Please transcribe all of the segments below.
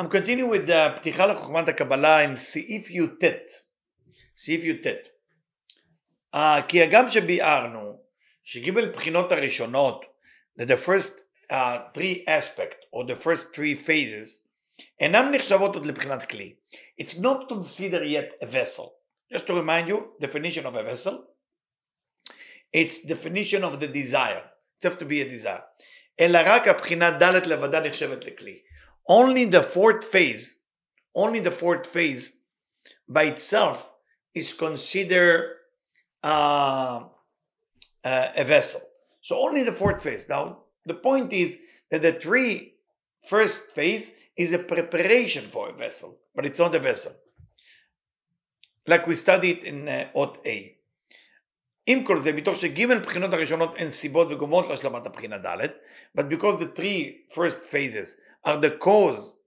I'm continuing with the פתיחה לחוכמת הקבלה in סעיף י"ט. סעיף י"ט. Uh, כי הגם שביארנו שג' בחינות הראשונות, that the first uh, three aspect or the first three phases, אינם נחשבות עוד לבחינת כלי. It's not considered yet a vessel. Just to remind you, definition of a vessel. It's definition of the desire. It have to be a desire. אלא רק הבחינה ד' לבדה נחשבת לכלי. Only the fourth phase, only the fourth phase by itself is considered uh, uh, a vessel. So only the fourth phase. Now, the point is that the three first phase is a preparation for a vessel, but it's not a vessel. Like we studied in uh, אות A. עם כל זה, מתוך שג' הבחינות הראשונות הן סיבות וגורמות להשלמת הבחינה ד', but because the three first phases are the cause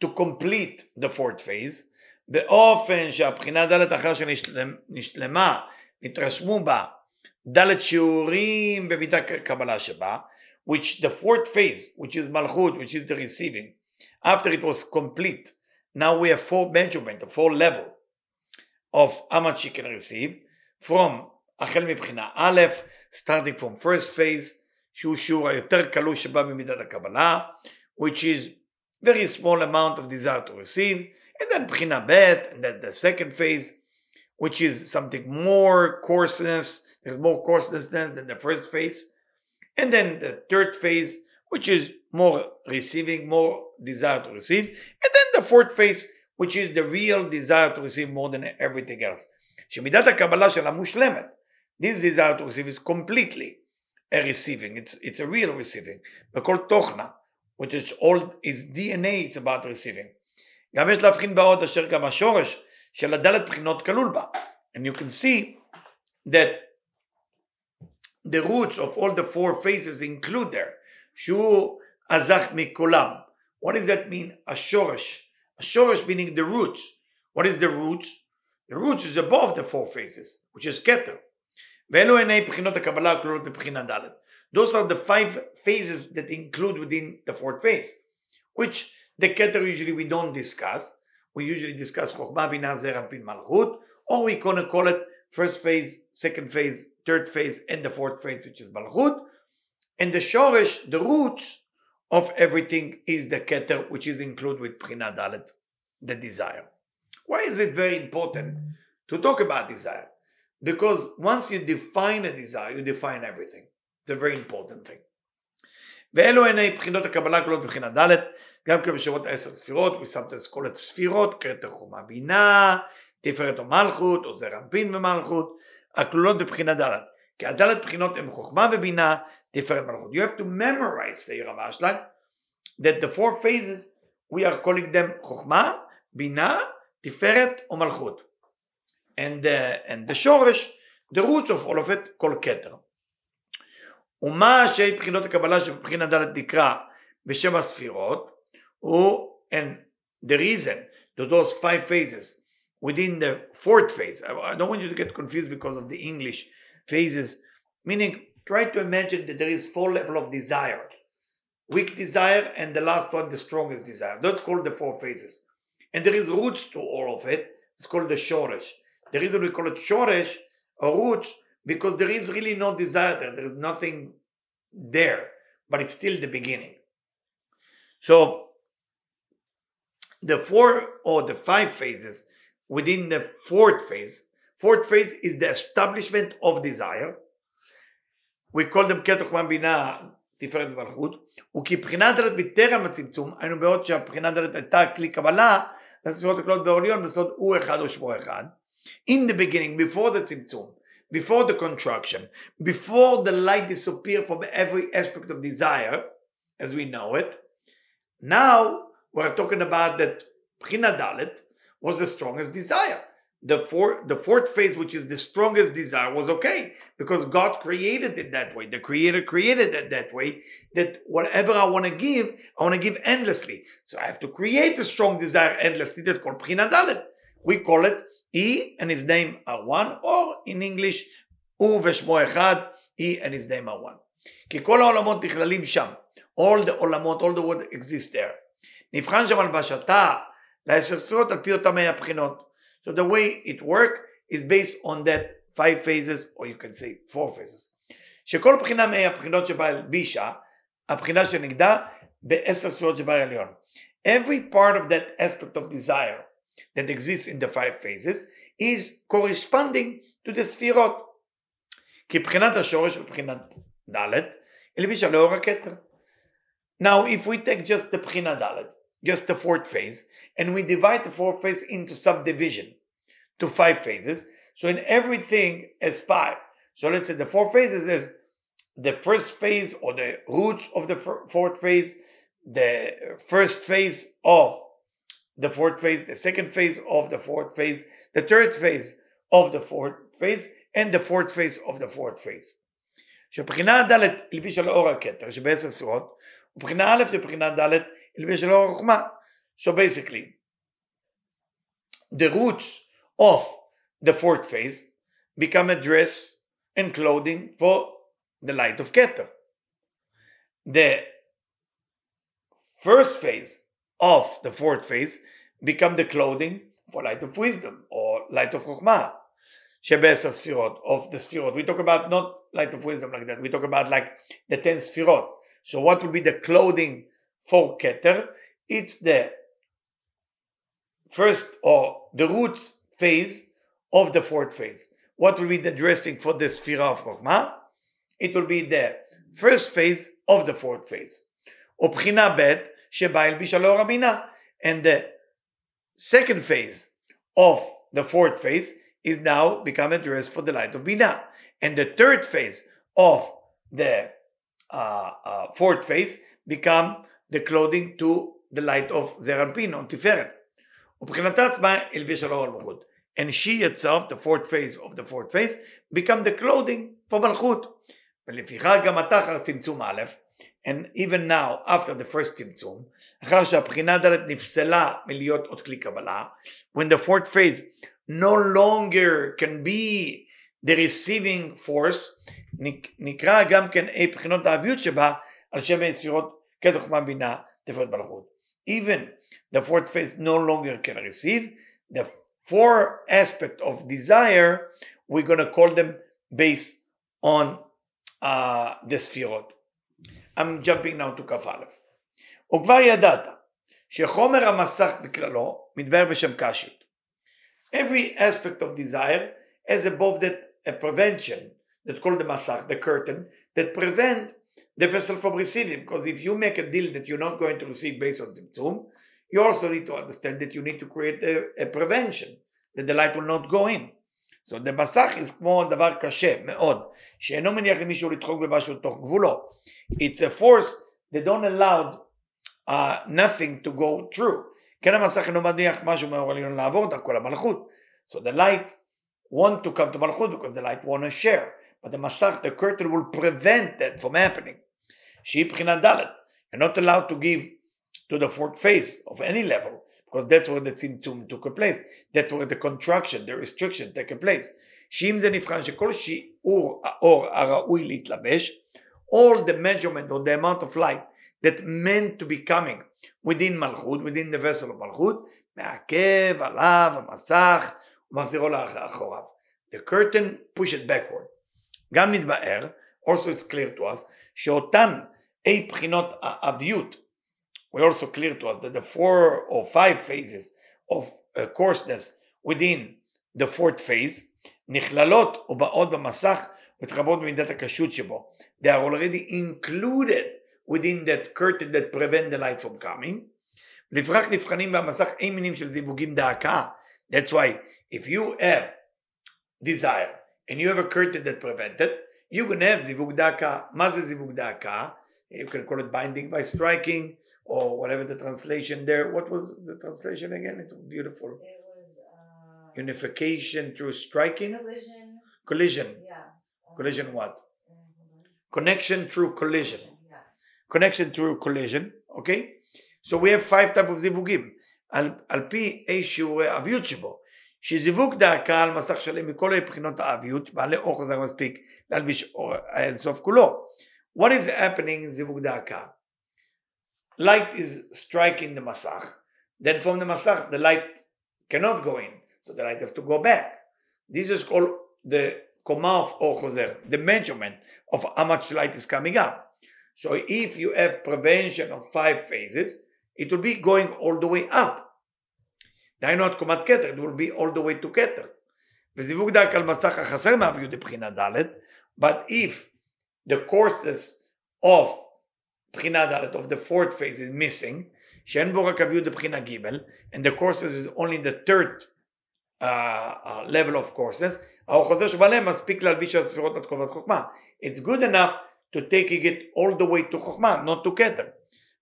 to complete the fourth phase, באופן שהבחינה ד' אחר שנשלמה, נתרשמו בה ד' שיעורים במידה קבלה שבה, which the fourth phase, which is מלכות, which is the receiving, after it was complete, now we have four measurement, four level of how much you can receive, from החל מבחינה א', starting from first phase, שהוא שיעור היותר קלוש שבא במידת הקבלה, which is very small amount of desire to receive, and then Bchina Bet, and then the second phase, which is something more coarseness. There's more coarseness than the first phase, and then the third phase, which is more receiving, more desire to receive, and then the fourth phase, which is the real desire to receive more than everything else. שמידת הקבלה שלה מושלמת. This desire to receive is completely a receiving. It's, it's a real receiving. We call tochna which is all, is DNA, it's about receiving. גם יש להבחין בעוד אשר גם השורש של הדלת בחינות כלול בה. And you can see that the roots of all the four phases include there. שהוא azach mikolam. What does that mean? השורש. השורש meaning the roots. What is the roots? The roots is above the four phases, which is keter. ואלו עיני בחינות הקבלה הכלולות בבחינה ד'. Those are the five phases that include within the fourth phase, which the Keter usually we don't discuss. We usually discuss Chokhmah, Binah, Pin Malchut, or we're going to call it first phase, second phase, third phase, and the fourth phase, which is Malchut. And the Shoresh, the roots of everything is the Keter, which is included with Bchina Dalet, the desire. Why is it very important to talk about desire? Because once you define a desire, you define everything. It's a very important thing. ואלו עיני בחינות הקבלה כללות מבחינה ד', גם כן בשורות עשר ספירות, we sometimes call it ספירות, כתר חומה בינה, תפארת או מלכות, או זרע אנפין ומלכות, הכלולות בבחינה ד'. כי הדלת בחינות הן חוכמה ובינה, תפארת מלכות. You have to memorize, say רב אשלג, that the four phases, we are calling them חוכמה, בינה, תפארת או מלכות. And the, and the שורש, the roots of all of it, כל כתר. ומה שהי בחינות הקבלה שבבחינה ד' נקרא בשם הספירות, הוא, and the reason that those five phases within the fourth phase, I don't want you to get confused because of the English phases, meaning try to imagine that there is four level of desire. Weak desire and the last one, the strongest desire. That's called the four phases. And there is roots to all of it. It's called the shoresh. The reason we call it shoresh or roots because there is really no desire there. There is nothing there, but it's still the beginning. So the four or the five phases within the fourth phase, fourth phase is the establishment of desire. We call them קטע חוכמה בינה תפארת ומלכות, וכבחינה דלת בטרם הצמצום, היינו בעוד שהבחינה דלת הייתה כלי קבלה, לספירות הקלעות בעליון בסוד הוא אחד או שמו אחד. In the beginning, before the צמצום, before the contraction, before the light disappear from every aspect of desire, as we know it, now we're talking about that Bchina Dalet was the strongest desire. The, four, the fourth phase, which is the strongest desire, was okay because God created it that way. The Creator created it that way that whatever I want to give, I want to give endlessly. So I have to create a strong desire endlessly. That's called Bchina Dalet. We call it He and his name are one, or in English, הוא ושמו אחד, He and his name are one. כי כל העולמות נכללים שם. All the עולמות, all the world exists there. נבחן שם הלבשתה לעשר ספירות על פי אותם הבחינות. So the way it work is based on that five phases, or you can say four phases. שכל בחינה מהבחינות שבה הלבישה, הבחינה שנגדה בעשר ספירות שבה העליון. Every part of that aspect of desire that exists in the five phases is corresponding to the ספירות. כי בחינת השורש ובחינת ד' הלבישה לאור הכתר. Now if we take just the בחינה ד', just the fourth phase, and we divide the fourth phase into subdivision to five phases, so in everything as five. So let's say the four phases is the first phase or the roots of the fourth phase, the first phase of the fourth phase, the second phase of the fourth phase, the third phase of the fourth phase, and the fourth phase of the fourth phase. שבחינה ד' הלבישה לאור הכתר שבעשר ספירות, ובחינה א' זה בחינה ד' הלבישה לאור החוכמה. So basically, the roots of the fourth phase become a dress and clothing for the light of Keter. The first phase of the fourth phase become the clothing for light of wisdom or light of chokmah, Shebes Sfirot, of the Sfirot. We talk about not light of wisdom like that. We talk about like the 10 Sfirot. So what will be the clothing for Keter? It's the first or the root phase of the fourth phase. What will be the dressing for the Sfira of chokmah? It will be the first phase of the fourth phase. Obchina bet Sheba Elbisha Rabina. And the second phase of the fourth phase is now become a dress for the light of Bina. And the third phase of the uh, uh, fourth phase become the clothing to the light of Zeir Anpin on Tiferet. And she herself, the fourth phase of the fourth phase, become the clothing for מלכות. ולפיכך גם התחר צמצום א', and even now, after the first tzimtzum, when the fourth phase no longer can be the receiving force, Even the fourth phase no longer can receive, the four aspect of desire, we're going to call them based on uh, the sfirot. I'm jumping now to כ"א. וכבר ידעת שחומר המסך בכללו מתבהר בשם קשיות. Every aspect of desire has above that a prevention that's called the masach, the curtain, that prevent the vessel from receiving. Because if you make a deal that you're not going to receive based on Tzimtzum, you also need to understand that you need to create a, a prevention, that the light will not go in. So the מסך is כמו דבר קשה מאוד, שאינו מניח למישהו לדחוק במשהו לתוך גבולו. It's a force that don't allow uh, nothing to go through. כן המסך אינו מניח משהו מאור עליון לעבור דרכו למלכות. So the light want to come to מלכות because the light want to share. But the מסך, the curtain will prevent that from happening. שהיא בחינה ד'. You're not allowed to give to the fourth phase of any level Because that's where the tzimtzum took place. That's where the contraction, the restriction took place. שאם זה נבחן שכל שיעור האור הראוי להתלבש, all the measurement or the amount of light that meant to be coming within מלכות, within the vessel of מלכות, מעכב עליו המסך ומחזירו לאחוריו. The curtain push it backward. גם נתבאר, also it's clear to us, שאותן אי בחינות האביות we also clear to us that the four or five phases of uh, coarseness within the fourth phase נכללות ובאות במסך מתחברות במידת הקשות שבו. They are already included within that curtain that prevent the light from coming. לפיכך נבחנים במסך אין מינים של זיווגים דאקה. That's why if you have desire and you have a curtain that prevent it, you can have זיווג דאקה. מה זה זיווג דאקה? You can call it binding by striking, or whatever the translation there. What was the translation again? It was beautiful. It was uh, Unification through striking? collision. Collision. Yeah. Um, Collision what? uh, hold on. Connection through collision. Yeah. Connection through collision, okay? So we have five type of זיווגים. על, על פי אי שיעורי האביות שבו. שזיווג דאקה על מסך שלם מכל בחינות האביות, בעלי אור חזק מספיק להלביש אור האינסוף כולו. What is happening in זיווג דאקה? light is striking the masach. Then from the masach, the light cannot go in. So the light have to go back. This is called the komat or chozer, the measurement of how much light is coming up. So if you have prevention of five phases, it will be going all the way up. דהיינו komat keter, it will be all the way to keter. but if the courses of בחינה ד' of the fourth phase is missing, שאין בו רק הביוד לבחינה ג', and the courses is only the third uh, uh, level of courses, האור חוזר שבעליהם מספיק להלביש על הספירות עד קומת חוכמה. It's good enough to take it all the way to חוכמה, not to כתר.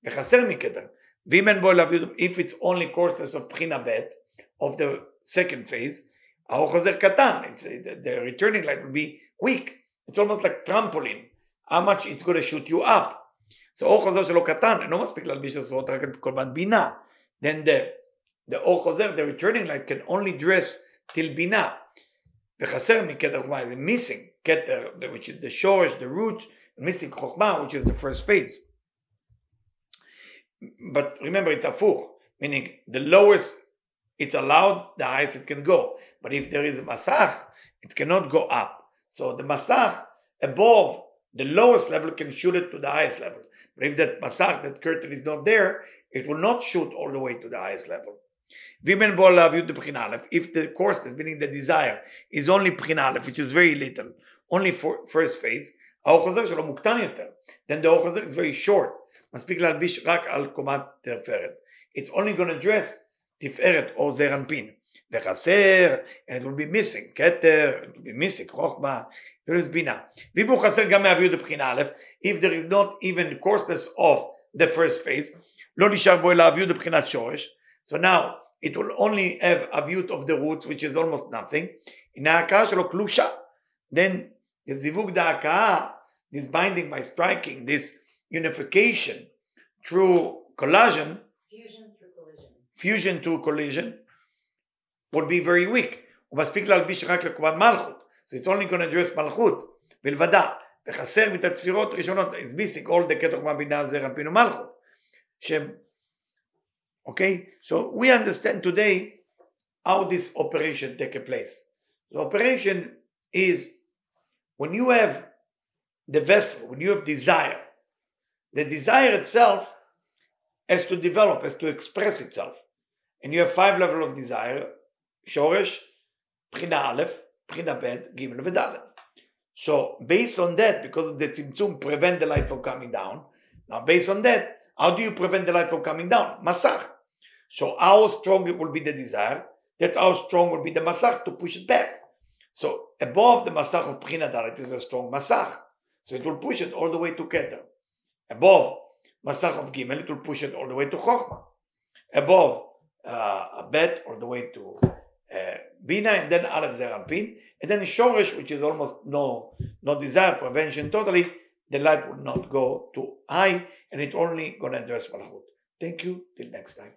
וחסר מכתר. ואם אין בו אלא הביוד, if it's only courses of בחינה ב' of the second phase, האור חוזר קטן, it's, it's, the returning light will be weak. It's almost like trampoline. How much it's going to shoot you up. So אור חוזר שלו קטן, אינו מספיק להלביש עשרות רק את קורבן בינה. Then the, the אור חוזר, the returning light can only dress till בינה. וחסר מכתר חוכמה, זה missing כתר, which is the שורש, the roots, missing חוכמה, which is the first phase. But remember, it's הפוך, meaning the lowest it's allowed, the highest it can go. But if there is a masach, it cannot go up. So the masach above the lowest level can shoot it to the highest level. But if that masach, that curtain is not there, it will not shoot all the way to the highest level. If the coarseness, meaning the desire, is only prinalef, which is very little, only for first phase, then the אור is very short. מספיק להלביש רק על It's only going to dress tiferet or Zeir Anpin אנפין. וחסר, and it will be missing, כתר, it will be missing, חוכמה, there is בינה. ואם הוא חסר גם מהביאות לבחינה א', if there is not even courses of the first phase, לא נשאר בו אלא הביאות לבחינת שורש, so now it will only have a view of the roots which is almost nothing, הנה ההכאה שלו קלושה. then the זיווג דהכאה, this binding by striking, this unification through collagen, Fusion through collision. fusion to collision would be very weak. הוא מספיק להלביש רק לקומת מלכות. So it's only going to address מלכות בלבדה. וחסר מת הצפירות הראשונות, is missing all the כתר חוכמה בינה זרע פינו מלכות. שהם, okay? So we understand today how this operation take place. The operation is when you have the vessel, when you have desire, the desire itself has to develop, has to express itself. And you have five level of desire, Shorish, Bchina Aleph, Bchina Bet, Gimel Vedalet. So based on that, because the Tzimtzum prevent the light from coming down, now based on that, how do you prevent the light from coming down? Masach. So how strong it will be the desire, that how strong will be the Masach to push it back. So above the Masach of Bchina Dalet is a strong Masach. So it will push it all the way to Keter. Above Masach of Gimel, it will push it all the way to Chokhmah. Above uh, a bet all the way to uh, Bina, and then Aleph Zeir Anpin, and then Shoresh, which is almost no no desire prevention totally, the light will not go too high, and it only gonna address Malachut. Thank you. Till next time.